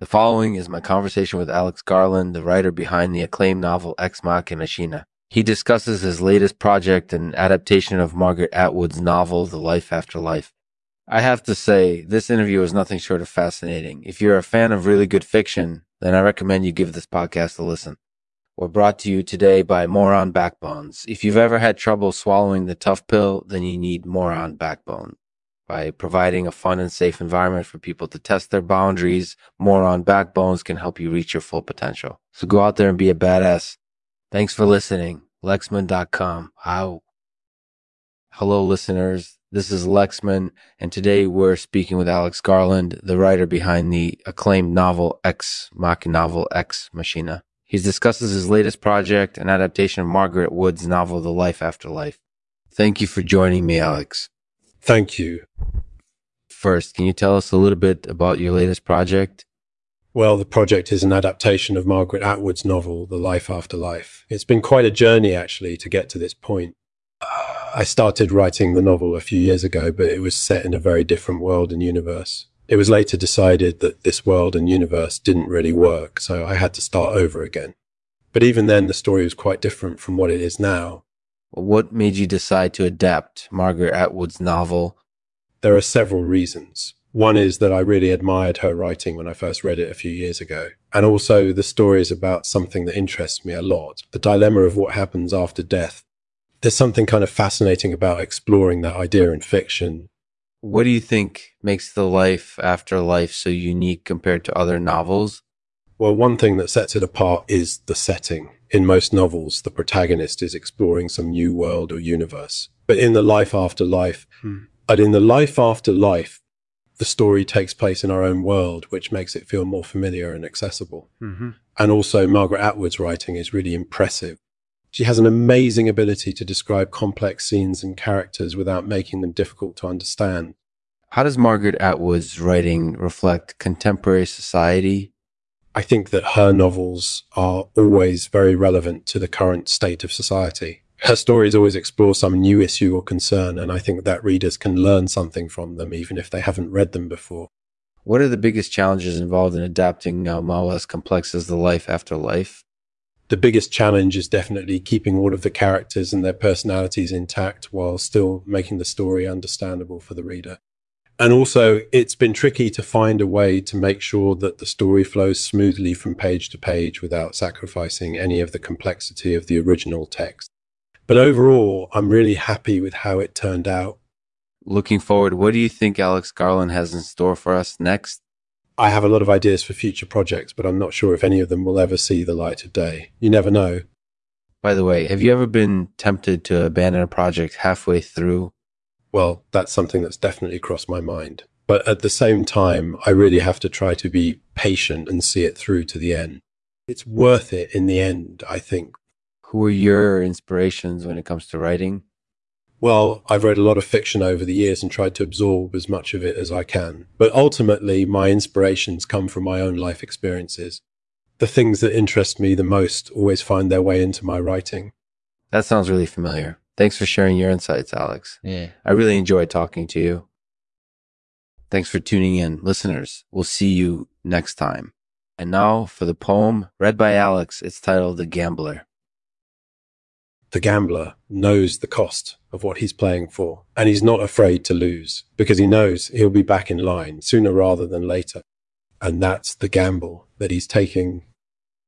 The following is my conversation with Alex Garland, the writer behind the acclaimed novel Ex Machina. He discusses his latest project, an adaptation of Margaret Atwood's novel The Life After Life. I have to say, this interview is nothing short of fascinating. If you're a fan of really good fiction, then I recommend you give this podcast a listen. We're brought to you today by Moron Backbones. If you've ever had trouble swallowing the tough pill, then you need Moron Backbone by providing a fun and safe environment for people to test their boundaries. Moron Backbones can help you reach your full potential. So go out there and be a badass. Thanks for listening. Lexman.com. Wow. Hello, listeners. This is Lexman, and today we're speaking with Alex Garland, the writer behind the acclaimed novel Ex Machina novel Ex Machina. He discusses his latest project, an adaptation of Margaret Wood's novel The Life After Life. Thank you for joining me, Alex. Thank you. First, can you tell us a little bit about your latest project? Well, the project is an adaptation of Margaret Atwood's novel, The Life After Life. It's been quite a journey, actually, to get to this point. I started writing the novel a few years ago, but it was set in a very different world and universe. It was later decided that this world and universe didn't really work, so I had to start over again. But even then, the story was quite different from what it is now. What made you decide to adapt Margaret Atwood's novel? There are several reasons. One is that I really admired her writing when I first read it a few years ago. And also, the story is about something that interests me a lot the dilemma of what happens after death. There's something kind of fascinating about exploring that idea in fiction. What do you think makes the life after life so unique compared to other novels? Well, one thing that sets it apart is the setting. In most novels, the protagonist is exploring some new world or universe. But in the life after life, hmm. but in the life after life, the story takes place in our own world, which makes it feel more familiar and accessible. Mm-hmm. And also, Margaret Atwood's writing is really impressive. She has an amazing ability to describe complex scenes and characters without making them difficult to understand. How does Margaret Atwood's writing reflect contemporary society? I think that her novels are always very relevant to the current state of society her stories always explore some new issue or concern, and I think that readers can learn something from them, even if they haven't read them before. What are the biggest challenges involved in adapting uh, a novel as complex as The Life After Life? The biggest challenge is definitely keeping all of the characters and their personalities intact while still making the story understandable for the reader. And also, it's been tricky to find a way to make sure that the story flows smoothly from page to page without sacrificing any of the complexity of the original text. But overall, I'm really happy with how it turned out. Looking forward, what do you think Alex Garland has in store for us next? I have a lot of ideas for future projects, but I'm not sure if any of them will ever see the light of day. You never know. By the way, have you ever been tempted to abandon a project halfway through? Well, that's something that's definitely crossed my mind. But at the same time, I really have to try to be patient and see it through to the end. It's worth it in the end, I think, who are your inspirations when it comes to writing? Well, I've read a lot of fiction over the years and tried to absorb as much of it as I can. But ultimately, my inspirations come from my own life experiences. The things that interest me the most always find their way into my writing. That sounds really familiar. Thanks for sharing your insights, Alex. Yeah. I really enjoyed talking to you. Thanks for tuning in, listeners. We'll see you next time. And now for the poem read by Alex. It's titled The Gambler the gambler knows the cost of what he's playing for, and he's not afraid to lose because he knows he'll be back in line sooner rather than later. And that's the gamble that he's taking